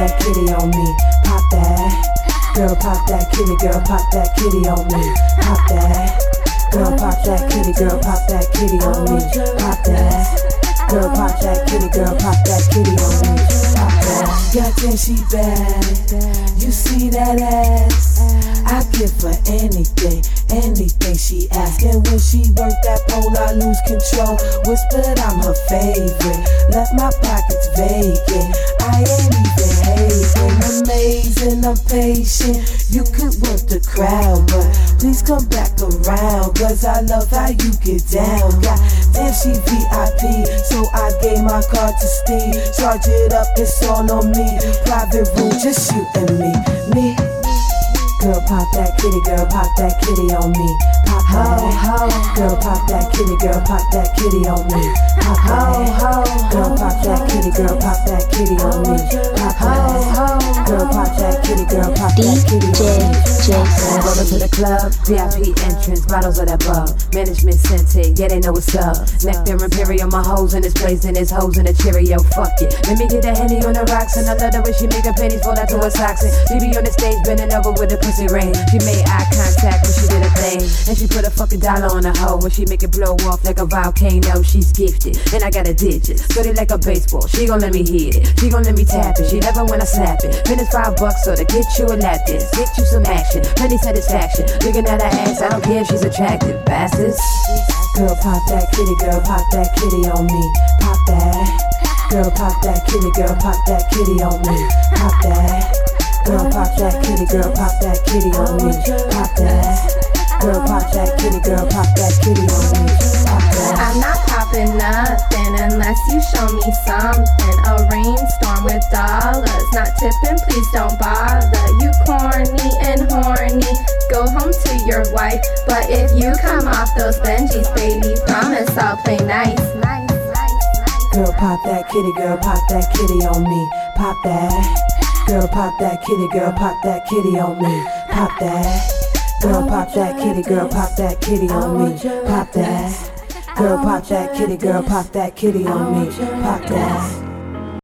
that kitty on me. Pop that. Girl, pop that kitty, girl, pop that kitty on me. Pop that. Girl, pop that kitty, girl, pop that kitty on me. Pop that. Girl, pop that kitty, girl, pop that kitty on me. Pop that. Goddamn, she bad. You see that ass? I give her anything, anything she asks. And when she work that pole, I lose control. Whispered I'm her favorite. Left my pockets vacant. I ain't. Amazing, I'm patient. You could work the crowd, but please come back around. Cause I love how you get down. God damn, she VIP. So I gave my card to Steve. Charge it up, it's all on me. Private room, just you and me. Me. Girl, pop that kitty, girl, pop that kitty on me. Pop that. Girl, pop that kitty, girl, pop that kitty on me. Pop that. Girl, pop that kitty, girl, pop that kitty on me. Pop pop that kitty, Jason. Welcome to the club, VIP entrance, bottles of that bug. Management sent it, yeah, they know what's up. Nectar Imperial, my hoes in this place, and his hoes in a Cheerio, fuck it. Let me get a henny on the rocks, and I love the way she make her panties fall out to her socks. And she be on the stage, bending over with the pussy ring. She made eye contact when she did a thing, and she put a fucking dollar on the hoe. When she make it blow off like a volcano, she's gifted, and I got a digit. Dirty like a baseball, she gon' let me hit it. She gon' let me tap it, she never when I snap it. Finish five bucks, so to get you a lap dance, get you some action, plenty satisfaction. Looking at her ass, I don't care if she's attractive, bastards. Girl, pop that kitty, girl, pop that kitty on me. Pop that. Girl, pop that kitty, girl, pop that kitty on me. Pop that. Girl, pop that kitty, girl, pop that kitty on me. Pop that. Girl, pop that kitty, girl, pop that kitty on me. I'm not popping nothing unless you show me something. A rainstorm with dollars, not tipping, please don't bother. You corny your wife. But if you come off those Benjis, baby, promise I'll play nice. Girl, pop that kitty, girl, pop that kitty on me. Pop that. Girl, pop that kitty, girl, pop that kitty on me. Pop that. Girl, pop that kitty, girl, pop that kitty on me. Pop that. Girl, pop that kitty, girl, pop that kitty on me. Pop that.